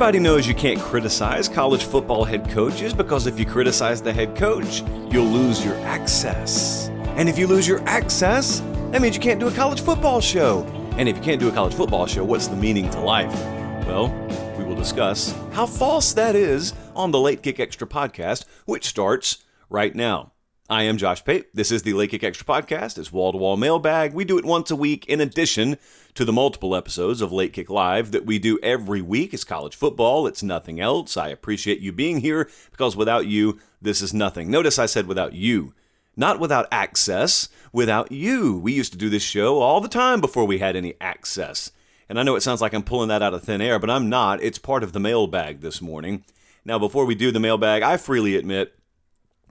Everybody knows you can't criticize college football head coaches because if you criticize the head coach, you'll lose your access. And if you lose your access, that means you can't do a college football show. And if you can't do a college football show, what's the meaning to life? Well, we will discuss how false that is on the Late Kick Extra podcast, which starts right now. I am Josh Pate. This is the Late Kick Extra podcast. It's wall to wall mailbag. We do it once a week in addition to the multiple episodes of Late Kick Live that we do every week. It's college football, it's nothing else. I appreciate you being here because without you, this is nothing. Notice I said without you, not without access, without you. We used to do this show all the time before we had any access. And I know it sounds like I'm pulling that out of thin air, but I'm not. It's part of the mailbag this morning. Now, before we do the mailbag, I freely admit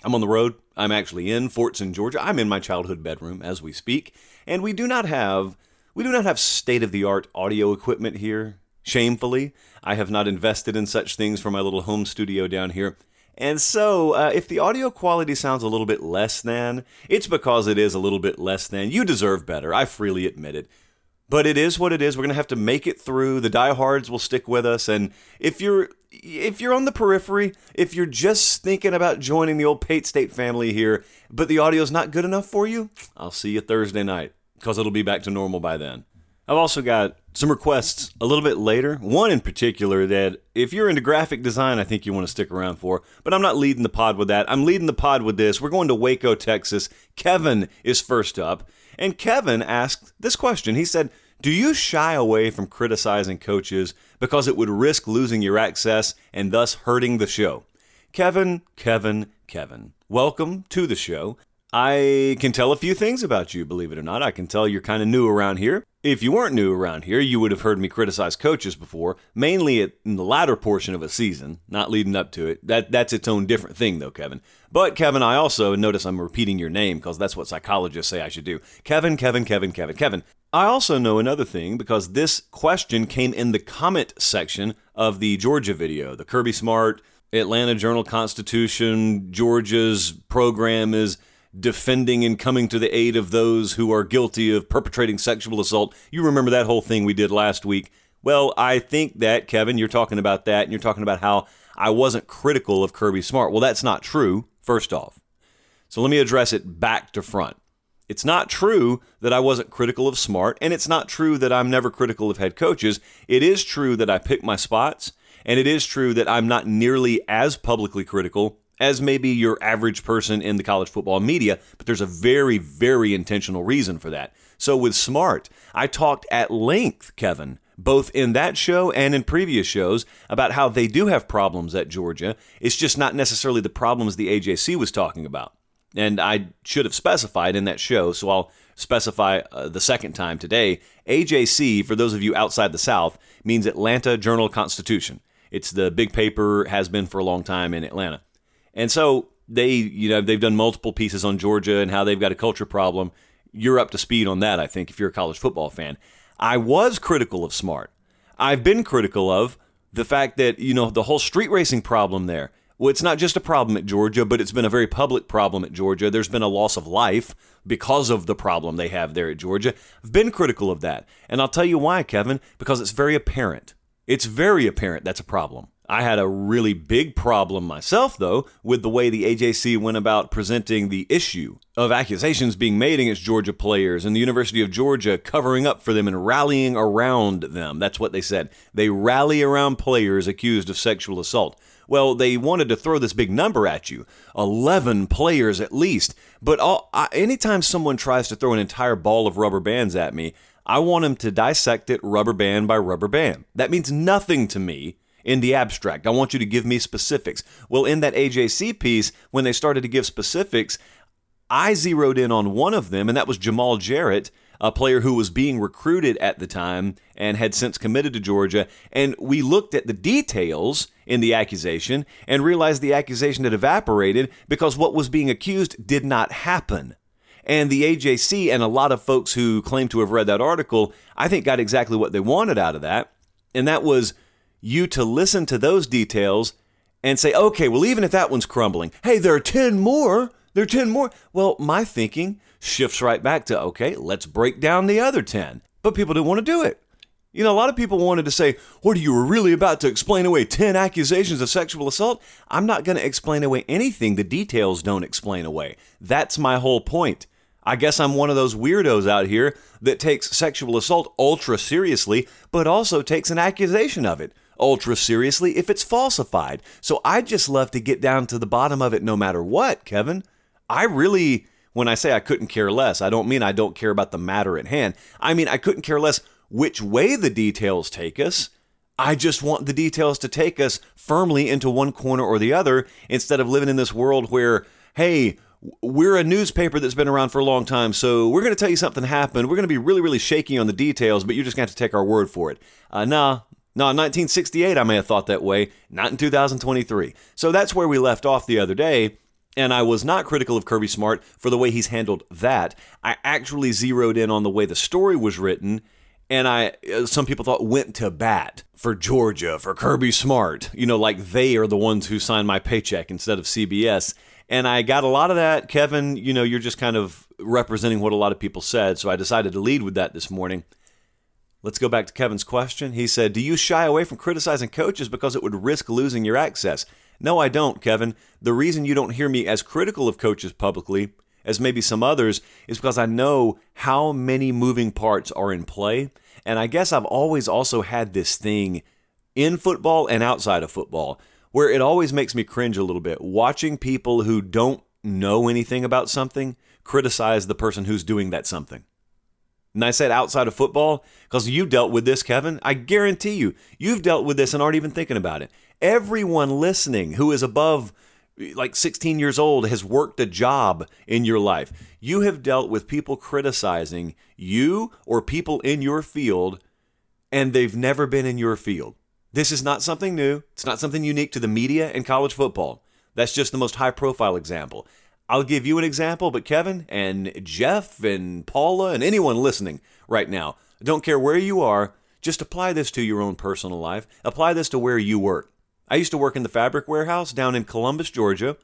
I'm on the road. I'm actually in Fortson, Georgia. I'm in my childhood bedroom as we speak, and we do not have we do not have state of the art audio equipment here. Shamefully, I have not invested in such things for my little home studio down here. And so, uh, if the audio quality sounds a little bit less than, it's because it is a little bit less than. You deserve better. I freely admit it. But it is what it is. We're to have to make it through. The diehards will stick with us. And if you're if you're on the periphery, if you're just thinking about joining the old Pate State family here, but the audio's not good enough for you, I'll see you Thursday night because it'll be back to normal by then. I've also got some requests a little bit later. One in particular that if you're into graphic design, I think you want to stick around for. But I'm not leading the pod with that. I'm leading the pod with this. We're going to Waco, Texas. Kevin is first up. And Kevin asked this question. He said, Do you shy away from criticizing coaches because it would risk losing your access and thus hurting the show? Kevin, Kevin, Kevin, welcome to the show. I can tell a few things about you, believe it or not. I can tell you're kind of new around here. If you weren't new around here, you would have heard me criticize coaches before, mainly in the latter portion of a season, not leading up to it. That that's its own different thing though, Kevin. But Kevin, I also notice I'm repeating your name because that's what psychologists say I should do. Kevin, Kevin, Kevin, Kevin, Kevin. I also know another thing because this question came in the comment section of the Georgia video, the Kirby Smart Atlanta Journal Constitution, Georgia's program is defending and coming to the aid of those who are guilty of perpetrating sexual assault. You remember that whole thing we did last week. Well, I think that, Kevin, you're talking about that, and you're talking about how I wasn't critical of Kirby Smart. Well, that's not true, first off. So let me address it back to front. It's not true that I wasn't critical of Smart, and it's not true that I'm never critical of head coaches. It is true that I pick my spots, and it is true that I'm not nearly as publicly critical as maybe your average person in the college football media, but there's a very, very intentional reason for that. So with Smart, I talked at length, Kevin, both in that show and in previous shows about how they do have problems at Georgia. It's just not necessarily the problems the AJC was talking about. And I should have specified in that show, so I'll specify uh, the second time today. AJC, for those of you outside the South, means Atlanta Journal Constitution. It's the big paper, has been for a long time in Atlanta. And so they, you know, they've done multiple pieces on Georgia and how they've got a culture problem. You're up to speed on that, I think, if you're a college football fan. I was critical of Smart. I've been critical of the fact that, you know, the whole street racing problem there. Well, it's not just a problem at Georgia, but it's been a very public problem at Georgia. There's been a loss of life because of the problem they have there at Georgia. I've been critical of that. And I'll tell you why, Kevin, because it's very apparent. It's very apparent that's a problem. I had a really big problem myself, though, with the way the AJC went about presenting the issue of accusations being made against Georgia players and the University of Georgia covering up for them and rallying around them. That's what they said. They rally around players accused of sexual assault. Well, they wanted to throw this big number at you 11 players at least. But all, I, anytime someone tries to throw an entire ball of rubber bands at me, I want them to dissect it rubber band by rubber band. That means nothing to me in the abstract. I want you to give me specifics. Well, in that AJC piece, when they started to give specifics, I zeroed in on one of them, and that was Jamaal Jarrett, a player who was being recruited at the time and had since committed to Georgia. And we looked at the details in the accusation and realized the accusation had evaporated because what was being accused did not happen. And the AJC and a lot of folks who claim to have read that article, I think, got exactly what they wanted out of that. And that was you to listen to those details and say, okay, well, even if that one's crumbling, hey, there are 10 more. There are 10 more. Well, my thinking shifts right back to, okay, let's break down the other 10. But people didn't want to do it. You know, a lot of people wanted to say, What are you really about to explain away 10 accusations of sexual assault? I'm not going to explain away anything the details don't explain away. That's my whole point. I guess I'm one of those weirdos out here that takes sexual assault ultra seriously, but also takes an accusation of it ultra seriously if it's falsified. So I'd just love to get down to the bottom of it no matter what, Kevin. I really, when I say I couldn't care less, I don't mean I don't care about the matter at hand. I mean I couldn't care less which way the details take us. I just want the details to take us firmly into one corner or the other instead of living in this world where, hey, we're a newspaper that's been around for a long time, so we're going to tell you something happened. We're going to be really, really shaky on the details, but you're just going to have to take our word for it. Uh, nah, no, in 1968, I may have thought that way, not in 2023. So that's where we left off the other day. And I was not critical of Kirby Smart for the way he's handled that. I actually zeroed in on the way the story was written and I uh, some people thought went to bat for Georgia for Kirby Smart. You know, like they are the ones who signed my paycheck instead of CBS. And I got a lot of that, Kevin. You know, you're just kind of representing what a lot of people said, so I decided to lead with that this morning. Let's go back to Kevin's question. He said, "Do you shy away from criticizing coaches because it would risk losing your access?" No, I don't, Kevin. The reason you don't hear me as critical of coaches publicly as maybe some others is because I know how many moving parts are in play. And I guess I've always also had this thing in football and outside of football where it always makes me cringe a little bit watching people who don't know anything about something criticize the person who's doing that something. And I said outside of football because you dealt with this, Kevin. I guarantee you, you've dealt with this and aren't even thinking about it. Everyone listening who is above like 16 years old has worked a job in your life. You have dealt with people criticizing you or people in your field, and they've never been in your field. This is not something new. It's not something unique to the media and college football. That's just the most high profile example. I'll give you an example, but Kevin and Jeff and Paula and anyone listening right now, don't care where you are, just apply this to your own personal life. Apply this to where you work. I used to work in the fabric warehouse down in Columbus, Georgia,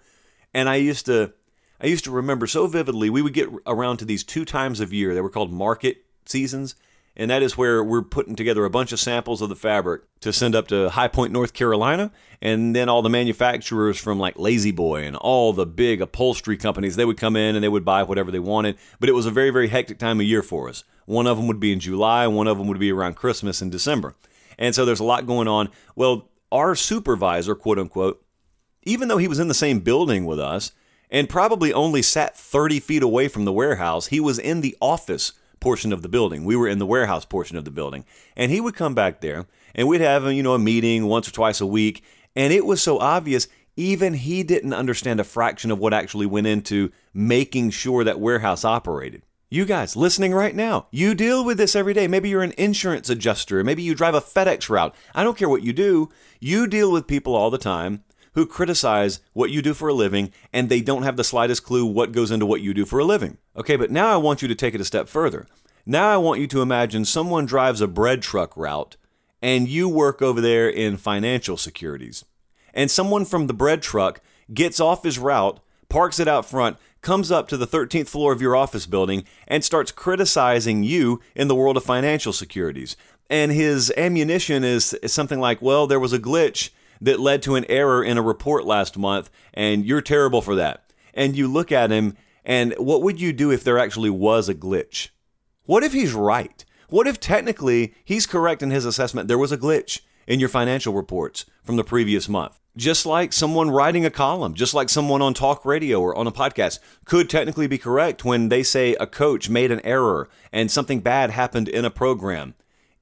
and I used to I used to remember so vividly we would get around to these two times of year. They were called market seasons, and that is where we're putting together a bunch of samples of the fabric to send up to High Point, North Carolina, and then all the manufacturers from like La-Z-Boy and all the big upholstery companies they would come in and they would buy whatever they wanted. But it was a very very hectic time of year for us. One of them would be in July, one of them would be around Christmas in December. And so there's a lot going on. Well, our supervisor, quote unquote, even though he was in the same building with us and probably only sat 30 feet away from the warehouse, he was in the office portion of the building. We were in the warehouse portion of the building. And he would come back there and we'd have, you know, a meeting once or twice a week. And it was so obvious, even he didn't understand a fraction of what actually went into making sure that warehouse operated. You guys listening right now, you deal with this every day. Maybe you're an insurance adjuster, maybe you drive a FedEx route. I don't care what you do. You deal with people all the time who criticize what you do for a living and they don't have the slightest clue what goes into what you do for a living. Okay, but now I want you to take it a step further. Now I want you to imagine someone drives a bread truck route and you work over there in financial securities. And someone from the bread truck gets off his route, parks it out front, comes up to the 13th floor of your office building and starts criticizing you in the world of financial securities. And his ammunition is, something like, well, there was a glitch that led to an error in a report last month, and you're terrible for that. And you look at him, and what would you do if there actually was a glitch? What if he's right? What if technically he's correct in his assessment? There was a glitch in your financial reports from the previous month just like someone writing a column, just like someone on talk radio or on a podcast could technically be correct when they say a coach made an error and something bad happened in a program.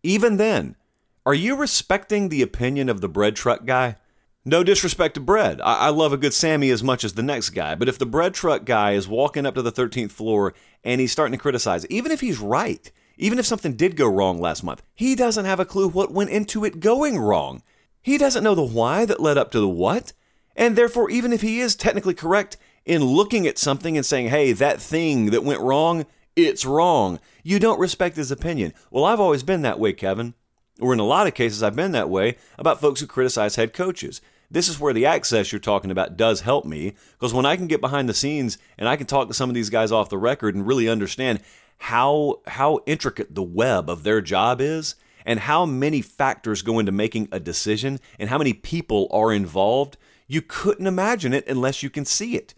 Even then, are you respecting the opinion of the bread truck guy? No disrespect to bread. I-, I, love a good Sammy as much as the next guy, but if the bread truck guy is walking up to the 13th floor and he's starting to criticize, even if he's right, even if something did go wrong last month, he doesn't have a clue what went into it going wrong. He doesn't know the why that led up to the what. And therefore, even if he is technically correct in looking at something and saying, hey, that thing that went wrong, it's wrong, you don't respect his opinion. Well, I've always been that way, Kevin. Or in a lot of cases, I've been that way about folks who criticize head coaches. This is where the access you're talking about does help me because when I can get behind the scenes and I can talk to some of these guys off the record and really understand how how intricate the web of their job is and how many factors go into making a decision and how many people are involved, you couldn't imagine it unless you can see it.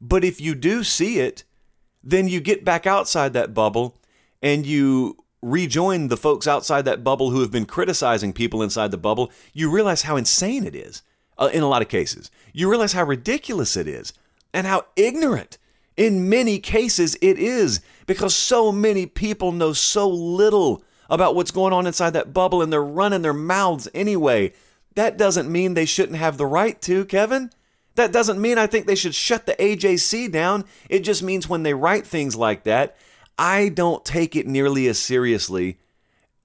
But if you do see it, then you get back outside that bubble and you rejoin the folks outside that bubble who have been criticizing people inside the bubble. You realize how insane it is uh, in a lot of cases. You realize how ridiculous it is and how ignorant in many cases it is because so many people know so little about what's going on inside that bubble and they're running their mouths anyway. That doesn't mean they shouldn't have the right to, Kevin. That doesn't mean I think they should shut the AJC down. It just means when they write things like that, I don't take it nearly as seriously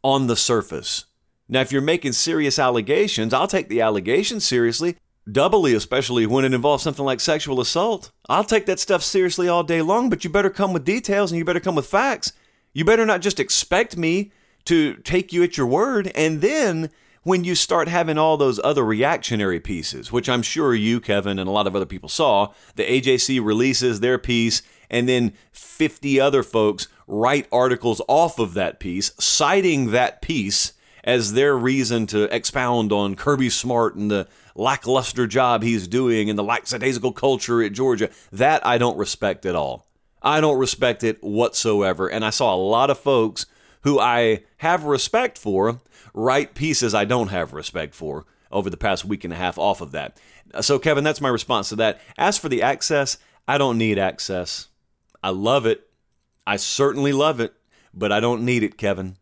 on the surface. Now, if you're making serious allegations, I'll take the allegations seriously, doubly, especially when it involves something like sexual assault. I'll take that stuff seriously all day long, but you better come with details and you better come with facts. You better not just expect me to take you at your word and then when you start having all those other reactionary pieces, which I'm sure you, Kevin, and a lot of other people saw, the AJC releases their piece, and then 50 other folks write articles off of that piece, citing that piece as their reason to expound on Kirby Smart and the lackluster job he's doing and the lackadaisical culture at Georgia. That I don't respect at all. I don't respect it whatsoever. And I saw a lot of folks who I have respect for write pieces I don't have respect for over the past week and a half off of that. So, Kevin, that's my response to that. As for the access, I don't need access. I love it. I certainly love it, but I don't need it, Kevin.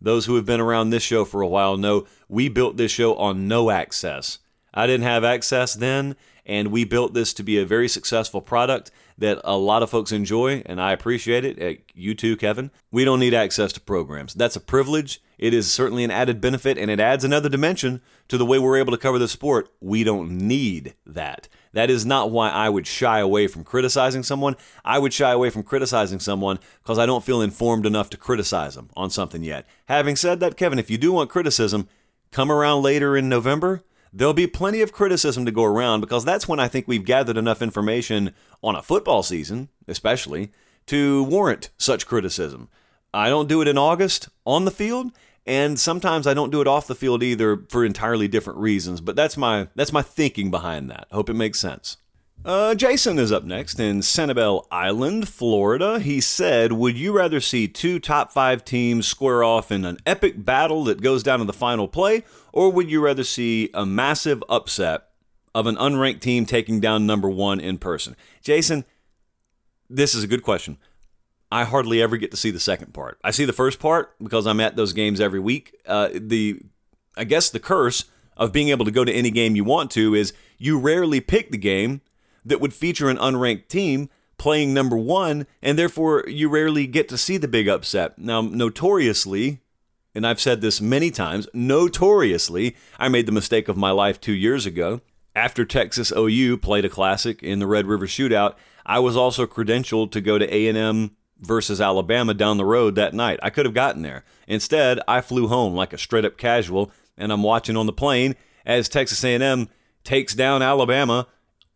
Those who have been around this show for a while know we built this show on no access. I didn't have access then, and we built this to be a very successful product that a lot of folks enjoy, and I appreciate it. Uh, you too, Kevin. We don't need access to programs. That's a privilege. It is certainly an added benefit, and it adds another dimension to the way we're able to cover the sport. We don't need that. That is not why I would shy away from criticizing someone. I would shy away from criticizing someone because I don't feel informed enough to criticize them on something yet. Having said that, Kevin, if you do want criticism, come around later in November there'll be plenty of criticism to go around because that's when I think we've gathered enough information on a football season, especially, to warrant such criticism. I don't do it in August on the field, and sometimes I don't do it off the field either for entirely different reasons, but that's my that's my thinking behind that. Hope it makes sense. Uh, Jason is up next in Sanibel Island, Florida. He said, Would you rather see two top five teams square off in an epic battle that goes down to the final play, or would you rather see a massive upset of an unranked team taking down number one in person? Jason, this is a good question. I hardly ever get to see the second part. I see the first part because I'm at those games every week. Uh, the, I guess the curse of being able to go to any game you want to is you rarely pick the game that would feature an unranked team playing number one, and therefore you rarely get to see the big upset. Now, notoriously, and I've said this many times, notoriously, I made the mistake of my life two years ago. After Texas OU played a classic in the Red River Shootout, I was also credentialed to go to A&M versus Alabama down the road that night. I could have gotten there. Instead, I flew home like a straight up casual, and I'm watching on the plane as Texas A&M takes down Alabama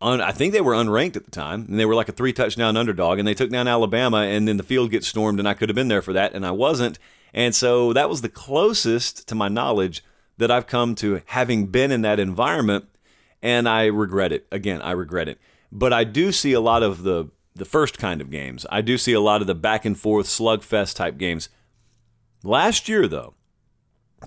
un, I think they were unranked at the time, and they were like a three touchdown underdog, and they took down Alabama, and then the field gets stormed, and I could have been there for that, and I wasn't. And so that was the closest to my knowledge that I've come to having been in that environment, and I regret it. Again, I regret it. But I do see a lot of the the first kind of games. I do see a lot of the back and forth slugfest type games. Last year, though,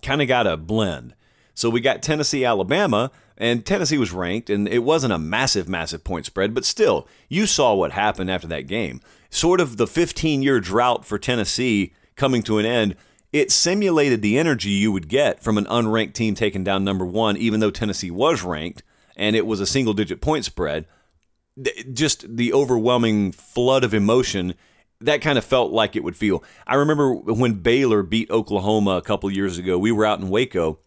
kind of got a blend. So we got Tennessee, Alabama, and Tennessee was ranked, and it wasn't a massive, massive point spread, but still, you saw what happened after that game. Sort of the 15 year drought for Tennessee coming to an end. It simulated the energy you would get from an unranked team taking down number one, even though Tennessee was ranked and it was a single digit point spread. Just the overwhelming flood of emotion that kind of felt like it would feel. I remember when Baylor beat Oklahoma a couple years ago, we were out in Waco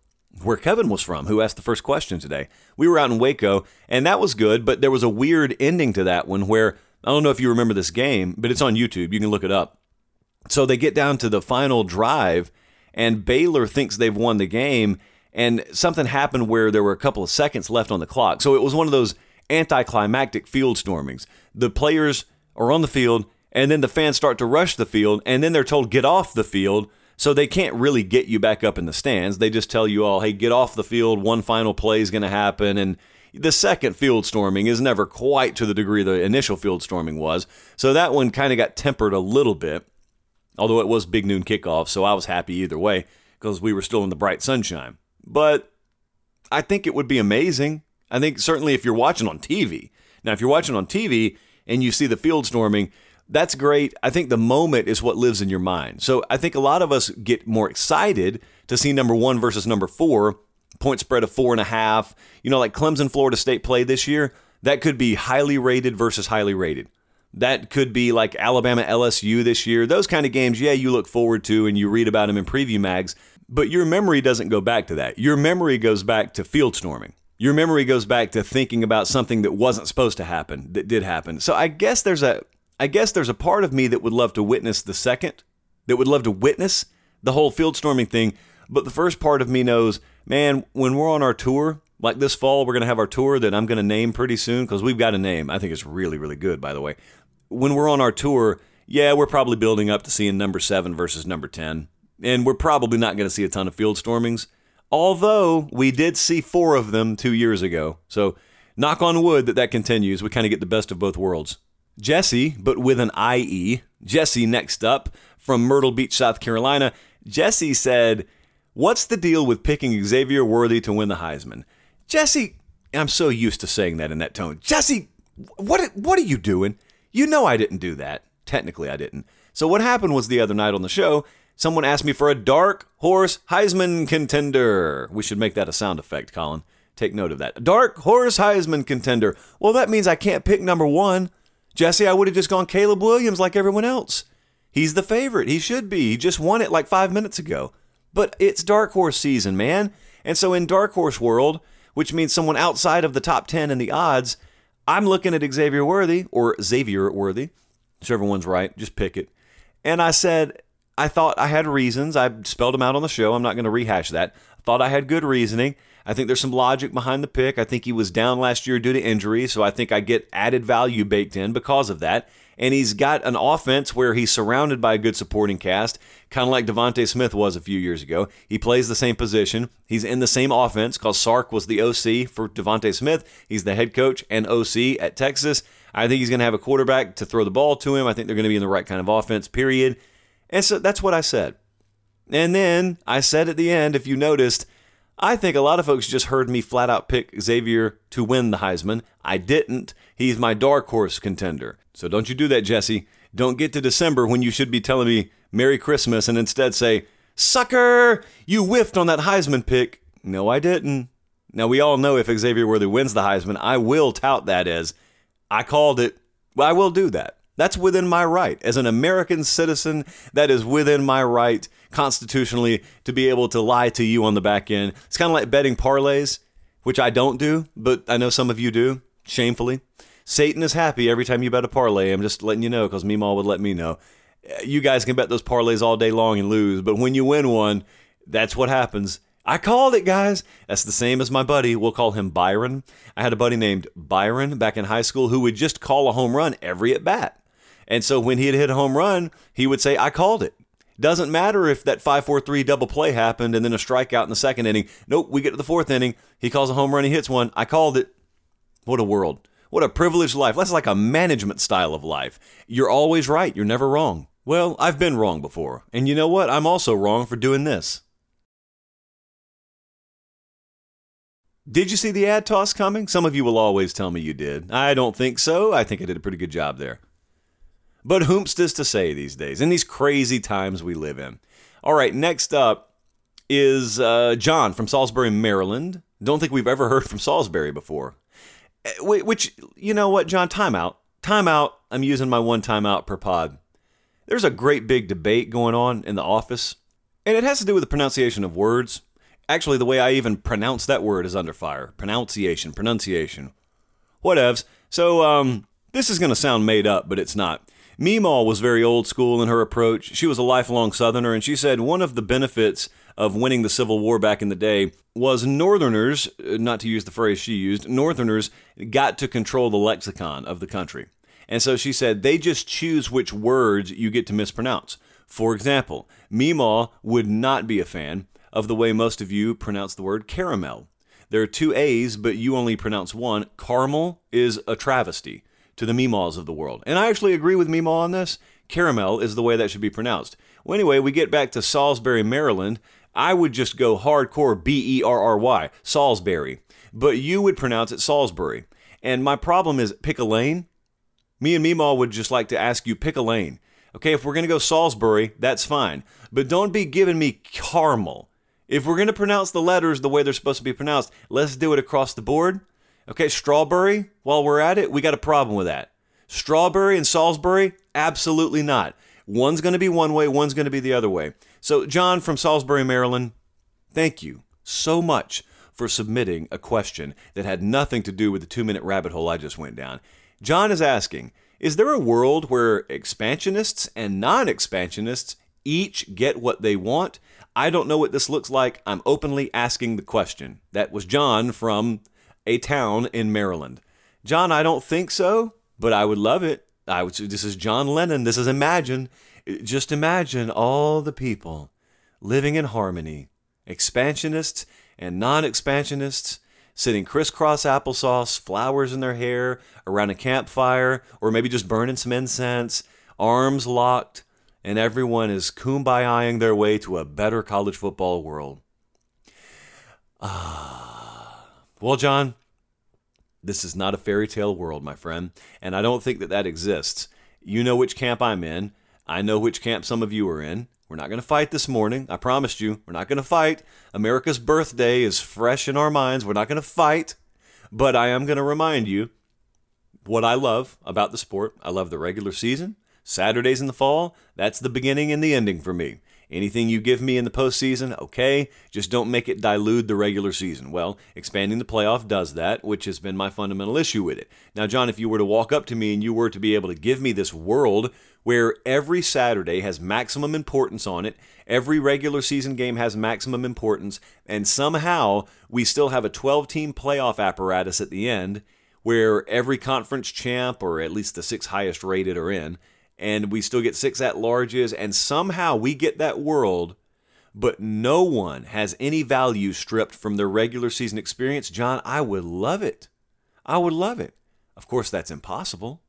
where Kevin was from, who asked the first question today. We were out in Waco, and that was good, but there was a weird ending to that one where I don't know if you remember this game, but it's on YouTube. You can look it up. So they get down to the final drive, and Baylor thinks they've won the game, and something happened where there were a couple of seconds left on the clock. So it was one of those anticlimactic field stormings. The players are on the field, and then the fans start to rush the field, and then they're told, get off the field So they can't really get you back up in the stands. They just tell you all, hey, get off the field. One final play is going to happen. And the second field storming is never quite to the degree the initial field storming was. So that one kind of got tempered a little bit, although it was big noon kickoff. So I was happy either way because we were still in the bright sunshine. But I think it would be amazing. I think certainly if you're watching on TV. Now, if you're watching on TV and you see the field storming, that's great. I think the moment is what lives in your mind. So I think a lot of us get more excited to see number one versus number four, point spread of four and a half. You know, like Clemson, Florida State play this year. That could be highly rated versus highly rated. That could be like Alabama LSU this year. Those kind of games, yeah, you look forward to and you read about them in preview mags, but your memory doesn't go back to that. Your memory goes back to field storming. Your memory goes back to thinking about something that wasn't supposed to happen that did happen. So I guess there's a I guess there's a part of me that would love to witness the second, that would love to witness the whole field storming thing. But the first part of me knows, man, when we're on our tour, like this fall, we're going to have our tour that I'm going to name pretty soon because we've got a name. I think it's really, really good, by the way. When we're on our tour, yeah, we're probably building up to seeing number seven versus number 10. And we're probably not going to see a ton of field stormings, although we did see four of them two years ago. So knock on wood that that continues. We kind of get the best of both worlds. Jesse, but with an IE. Jesse, next up from Myrtle Beach, South Carolina. Jesse said, What's the deal with picking Xavier Worthy to win the Heisman? Jesse, I'm so used to saying that in that tone. Jesse, what, what are you doing? You know I didn't do that. Technically, I didn't. So, what happened was the other night on the show, someone asked me for a dark horse Heisman contender. We should make that a sound effect, Colin. Take note of that. Dark horse Heisman contender. Well, that means I can't pick number one. Jesse, I would have just gone Caleb Williams like everyone else. He's the favorite. He should be. He just won it like five minutes ago. But it's dark horse season, man. And so in dark horse world, which means someone outside of the top 10 in the odds, I'm looking at Xavier Worthy or Xavier Worthy, whichever one's right, just pick it. And I said, I thought I had reasons. I spelled them out on the show. I'm not going to rehash that. Thought I had good reasoning. I think there's some logic behind the pick. I think he was down last year due to injury, so I think I get added value baked in because of that. And he's got an offense where he's surrounded by a good supporting cast, kind of like DeVonta Smith was a few years ago. He plays the same position. He's in the same offense because Sark was the OC for DeVonta Smith. He's the head coach and OC at Texas. I think he's going to have a quarterback to throw the ball to him. I think they're going to be in the right kind of offense, period. And so that's what I said. And then I said at the end, if you noticed, I think a lot of folks just heard me flat out pick Xavier to win the Heisman. I didn't. He's my dark horse contender. So don't you do that, Jesse. Don't get to December when you should be telling me Merry Christmas and instead say, Sucker, you whiffed on that Heisman pick. No, I didn't. Now, we all know if Xavier Worthy wins the Heisman, I will tout that as, I called it. Well, I will do that. That's within my right. As an American citizen, that is within my right constitutionally to be able to lie to you on the back end. It's kind of like betting parlays, which I don't do, but I know some of you do, shamefully. Satan is happy every time you bet a parlay. I'm just letting you know because Meemaw would let me know. You guys can bet those parlays all day long and lose, but when you win one, that's what happens. I called it, guys. That's the same as my buddy. We'll call him Byron. I had a buddy named Byron back in high school who would just call a home run every at bat. And so when he'd hit a home run, he would say, I called it. Doesn't matter if that 5 4 3 double play happened and then a strikeout in the second inning. Nope, we get to the fourth inning. He calls a home run, he hits one. I called it. What a world. What a privileged life. That's like a management style of life. You're always right. You're never wrong. Well, I've been wrong before. And you know what? I'm also wrong for doing this. Did you see the ad toss coming? Some of you will always tell me you did. I don't think so. I think I did a pretty good job there. But whomst is to say these days, in these crazy times we live in? All right, next up is uh, John from Salisbury, Maryland. Don't think we've ever heard from Salisbury before. Eh, which, you know what, John? Timeout. Timeout. I'm using my one timeout per pod. There's a great big debate going on in the office, and it has to do with the pronunciation of words. Actually, the way I even pronounce that word is under fire. Pronunciation, pronunciation. Whatevs. So, um, this is going to sound made up, but it's not. Meemaw was very old school in her approach. She was a lifelong Southerner, and she said one of the benefits of winning the Civil War back in the day was Northerners, uh, not to use the phrase she used, Northerners got to control the lexicon of the country. And so she said they just choose which words you get to mispronounce. For example, Meemaw would not be a fan of the way most of you pronounce the word caramel. There are two A's, but you only pronounce one. Caramel is a travesty to the Meemaws of the world. And I actually agree with Meemaw on this. Caramel is the way that should be pronounced. Well, anyway, we get back to Salisbury, Maryland. I would just go hardcore B E R R Y, Salisbury. But you would pronounce it Salisbury. And my problem is pick a lane. Me and Meemaw would just like to ask you pick a lane. Okay, if we're going to go Salisbury, that's fine. But don't be giving me caramel. If we're going to pronounce the letters the way they're supposed to be pronounced, let's do it across the board. Okay, strawberry, while we're at it, we got a problem with that. Strawberry and Salisbury, absolutely not. One's going to be one way, one's going to be the other way. So, John from Salisbury, Maryland, thank you so much for submitting a question that had nothing to do with the two minute rabbit hole I just went down. John is asking Is there a world where expansionists and non expansionists each get what they want? I don't know what this looks like. I'm openly asking the question. That was John from a town in Maryland. John, I don't think so, but I would love it. I would. This is John Lennon. This is Imagine. Just imagine all the people living in harmony, expansionists and non-expansionists sitting crisscross applesauce, flowers in their hair, around a campfire, or maybe just burning some incense, arms locked, and everyone is kumbayaing their way to a better college football world. Ah. Well, John, this is not a fairy tale world, my friend, and I don't think that that exists. You know which camp I'm in. I know which camp some of you are in. We're not going to fight this morning. I promised you. We're not going to fight. America's birthday is fresh in our minds. We're not going to fight. But I am going to remind you what I love about the sport. I love the regular season. Saturdays in the fall, that's the beginning and the ending for me. Anything you give me in the postseason, okay, just don't make it dilute the regular season. Well, expanding the playoff does that, which has been my fundamental issue with it. Now, John, if you were to walk up to me and you were to be able to give me this world where every Saturday has maximum importance on it, every regular season game has maximum importance, and somehow we still have a 12 team playoff apparatus at the end where every conference champ, or at least the six highest rated, are in and we still get six at larges, and somehow we get that world, but no one has any value stripped from their regular season experience, John, I would love it. I would love it. Of course, that's impossible,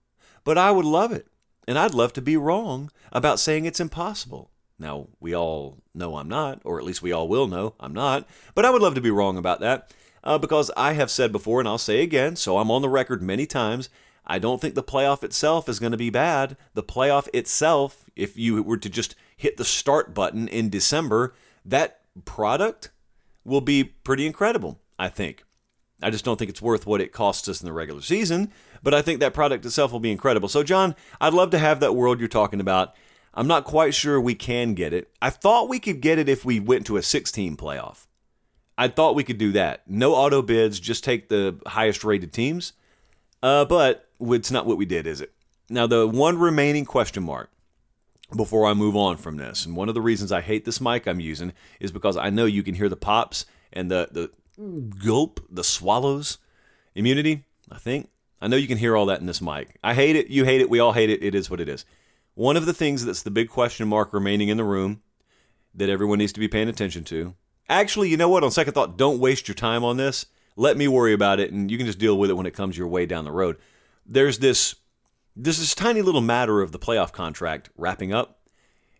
but I would love it. And I'd love to be wrong about saying it's impossible. Now, we all know I'm not, or at least we all will know I'm not, but I would love to be wrong about that uh, because I have said before, and I'll say again, so I'm on the record many times I don't think the playoff itself is going to be bad. The playoff itself, if you were to just hit the start button in December, that product will be pretty incredible, I think. I just don't think it's worth what it costs us in the regular season, but I think that product itself will be incredible. So, John, I'd love to have that world you're talking about. I'm not quite sure we can get it. I thought we could get it if we went to a 16 playoff. I thought we could do that. No auto bids, just take the highest rated teams. Uh, but it's not what we did, is it? Now, the one remaining question mark before I move on from this, and one of the reasons I hate this mic I'm using is because I know you can hear the pops and the, the gulp, the swallows. Immunity, I think. I know you can hear all that in this mic. I hate it. You hate it. We all hate it. It is what it is. One of the things that's the big question mark remaining in the room that everyone needs to be paying attention to. Actually, you know what? On second thought, don't waste your time on this. Let me worry about it, and you can just deal with it when it comes your way down the road there's this this tiny little matter of the playoff contract wrapping up,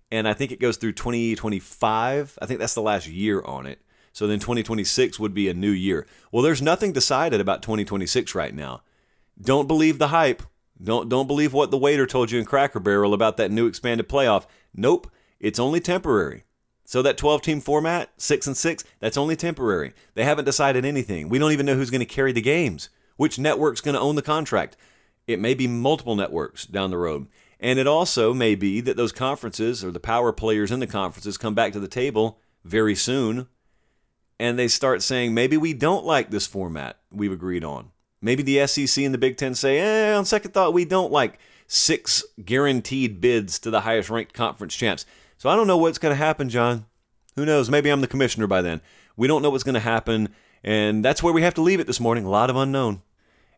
and I think it goes through 2025. I think that's the last year on it. So then 2026 would be a new year. Well, there's nothing decided about 2026 right now. Don't believe the hype. Don't don't believe what the waiter told you in Cracker Barrel about that new expanded playoff. Nope, it's only temporary. So that 12 team format, 6 and 6, that's only temporary. They haven't decided anything. We don't even know who's going to carry the games. Which network's going to own the contract? It may be multiple networks down the road. And it also may be that those conferences or the power players in the conferences come back to the table very soon and they start saying, maybe we don't like this format we've agreed on. Maybe the SEC and the Big Ten say, eh, on second thought, we don't like six guaranteed bids to the highest ranked conference champs. So I don't know what's going to happen, John. Who knows? Maybe I'm the commissioner by then. We don't know what's going to happen. And that's where we have to leave it this morning. A lot of unknown.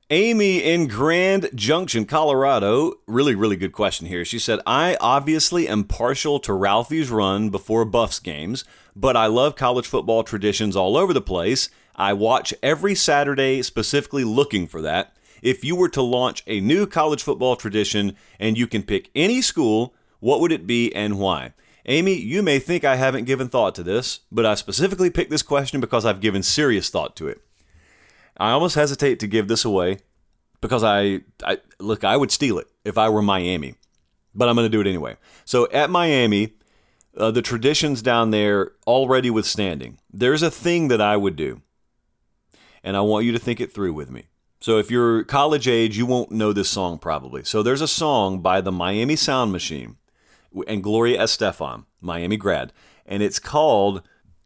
Amy in Grand Junction, Colorado. Really, really good question here. She said, I obviously am partial to Ralphie's run before Buffs games, but I love college football traditions all over the place. I watch every Saturday specifically looking for that. If you were to launch a new college football tradition and you can pick any school, what would it be and why? Amy, you may think I haven't given thought to this, but I specifically picked this question because I've given serious thought to it. I almost hesitate to give this away because I, I look, I would steal it if I were Miami, but I'm going to do it anyway. So at Miami, uh, the traditions down there already withstanding, there's a thing that I would do, and I want you to think it through with me. So if you're college age, you won't know this song probably. So there's a song by the Miami Sound Machine and Gloria Estefan, Miami grad, and it's called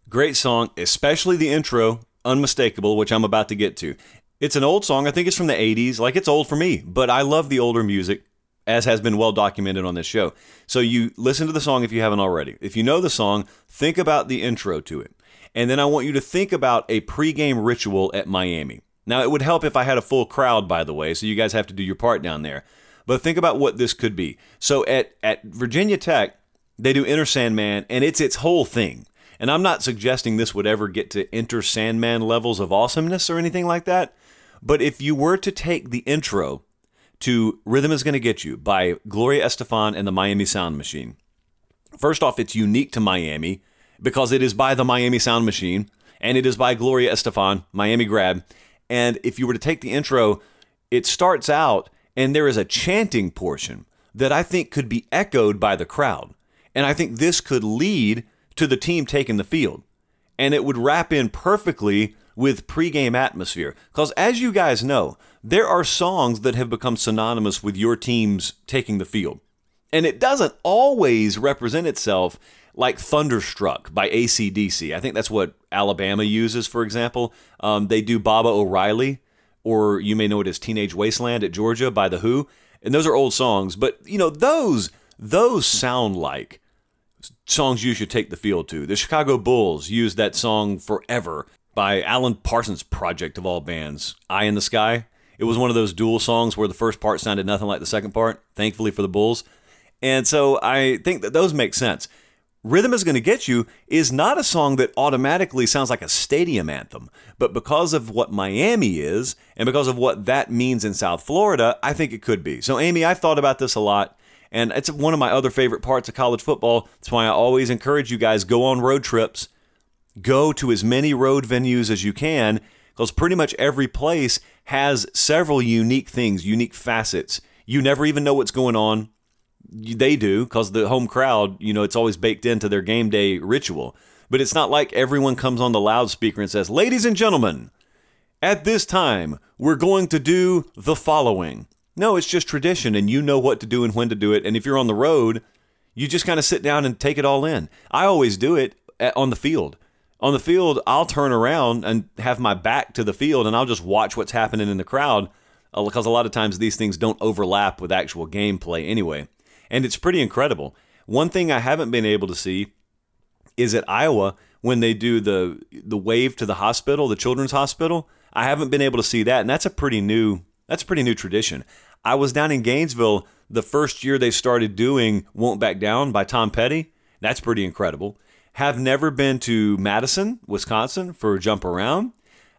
great song, especially the intro Unmistakable, which I'm about to get to. It's an old song. I think it's from the 80s. Like it's old for me, but I love the older music, as has been well documented on this show. So you listen to the song if you haven't already. If you know the song, think about the intro to it. And then I want you to think about a pregame ritual at Miami. Now, it would help if I had a full crowd, by the way, so you guys have to do your part down there. But think about what this could be. So at, at Virginia Tech, they do Enter Sandman, and it's its whole thing. And I'm not suggesting this would ever get to Enter Sandman levels of awesomeness or anything like that. But if you were to take the intro to Rhythm is Gonna Get You by Gloria Estefan and the Miami Sound Machine, first off, it's unique to Miami because it is by the Miami Sound Machine and it is by Gloria Estefan, Miami grad. And if you were to take the intro, it starts out and there is a chanting portion that I think could be echoed by the crowd. And I think this could lead to the team taking the field. And it would wrap in perfectly with pregame atmosphere. Because as you guys know, there are songs that have become synonymous with your teams taking the field. And it doesn't always represent itself like Thunderstruck by ACDC. I think that's what Alabama uses, for example. Um, they do Baba O'Riley, or you may know it as Teenage Wasteland at Georgia by The Who. And those are old songs, but you know, those those sound like songs you should take the field to. The Chicago Bulls used that song forever by Alan Parsons Project of all bands, Eye in the Sky. It was one of those dual songs where the first part sounded nothing like the second part, thankfully for the Bulls. And so I think that those make sense. Rhythm is going to get you is not a song that automatically sounds like a stadium anthem, but because of what Miami is and because of what that means in South Florida, I think it could be. So, Amy, I've thought about this a lot. And it's one of my other favorite parts of college football. That's why I always encourage you guys go on road trips, go to as many road venues as you can, because pretty much every place has several unique things, unique facets. You never even know what's going on. They do, because the home crowd, you know, it's always baked into their game day ritual. But it's not like everyone comes on the loudspeaker and says, Ladies and gentlemen, at this time, we're going to do the following. No, it's just tradition, and you know what to do and when to do it. And if you're on the road, you just kind of sit down and take it all in. I always do it on the field. On the field, I'll turn around and have my back to the field, and I'll just watch what's happening in the crowd because uh, a lot of times these things don't overlap with actual gameplay anyway. And it's pretty incredible. One thing I haven't been able to see is at Iowa when they do the the wave to the hospital, the children's hospital. I haven't been able to see that, and that's a pretty new that's a pretty new tradition. I was down in Gainesville the first year they started doing Won't Back Down by Tom Petty. That's pretty incredible. Have never been to Madison, Wisconsin for a Jump Around.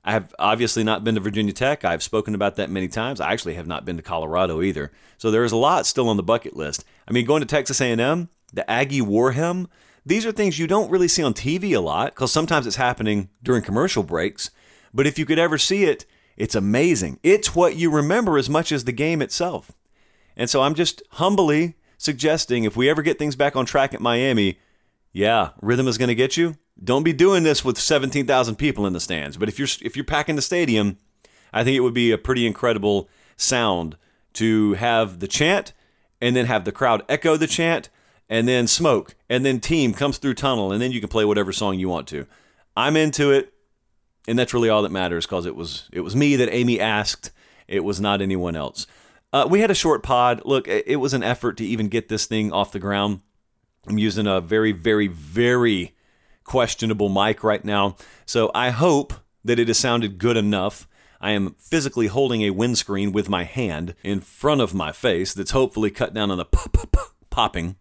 I have obviously not been to Virginia Tech. I've spoken about that many times. I actually have not been to Colorado either. So there is a lot still on the bucket list. I mean, going to Texas A&M, the Aggie War Hymn, these are things you don't really see on TV a lot because sometimes it's happening during commercial breaks. But if you could ever see it, it's amazing. It's what you remember as much as the game itself. And so I'm just humbly suggesting if we ever get things back on track at Miami, yeah, rhythm is going to get you. Don't be doing this with 17,000 people in the stands. But if you're if you're packing the stadium, I think it would be a pretty incredible sound to have the chant and then have the crowd echo the chant and then smoke and then team comes through tunnel and then you can play whatever song you want to. I'm into it and that's really all that matters because it was it was me that Amy asked. It was not anyone else. Uh, we had a short pod. Look, it, it was an effort to even get this thing off the ground. I'm using a very, very, very questionable mic right now, so I hope that it has sounded good enough. I am physically holding a windscreen with my hand in front of my face that's hopefully cut down on the popping.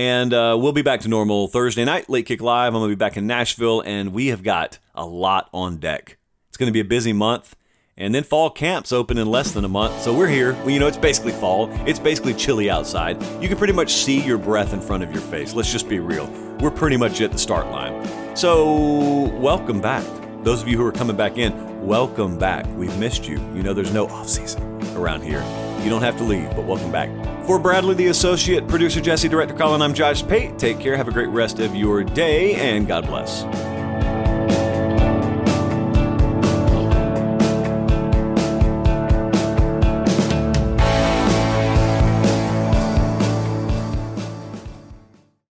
And uh, we'll be back to normal Thursday night, Late Kick Live. I'm going to be back in Nashville, and we have got a lot on deck. It's going to be a busy month. And then fall camps open in less than a month. So we're here. Well, you know, it's basically fall. It's basically chilly outside. You can pretty much see your breath in front of your face. Let's just be real. We're pretty much at the start line. So, welcome back. Those of you who are coming back in, welcome back. We've missed you. You know, there's no off season around here. You don't have to leave, but welcome back. For Bradley, the associate, producer Jesse, director Colin, I'm Josh Pate. Take care. Have a great rest of your day, and God bless.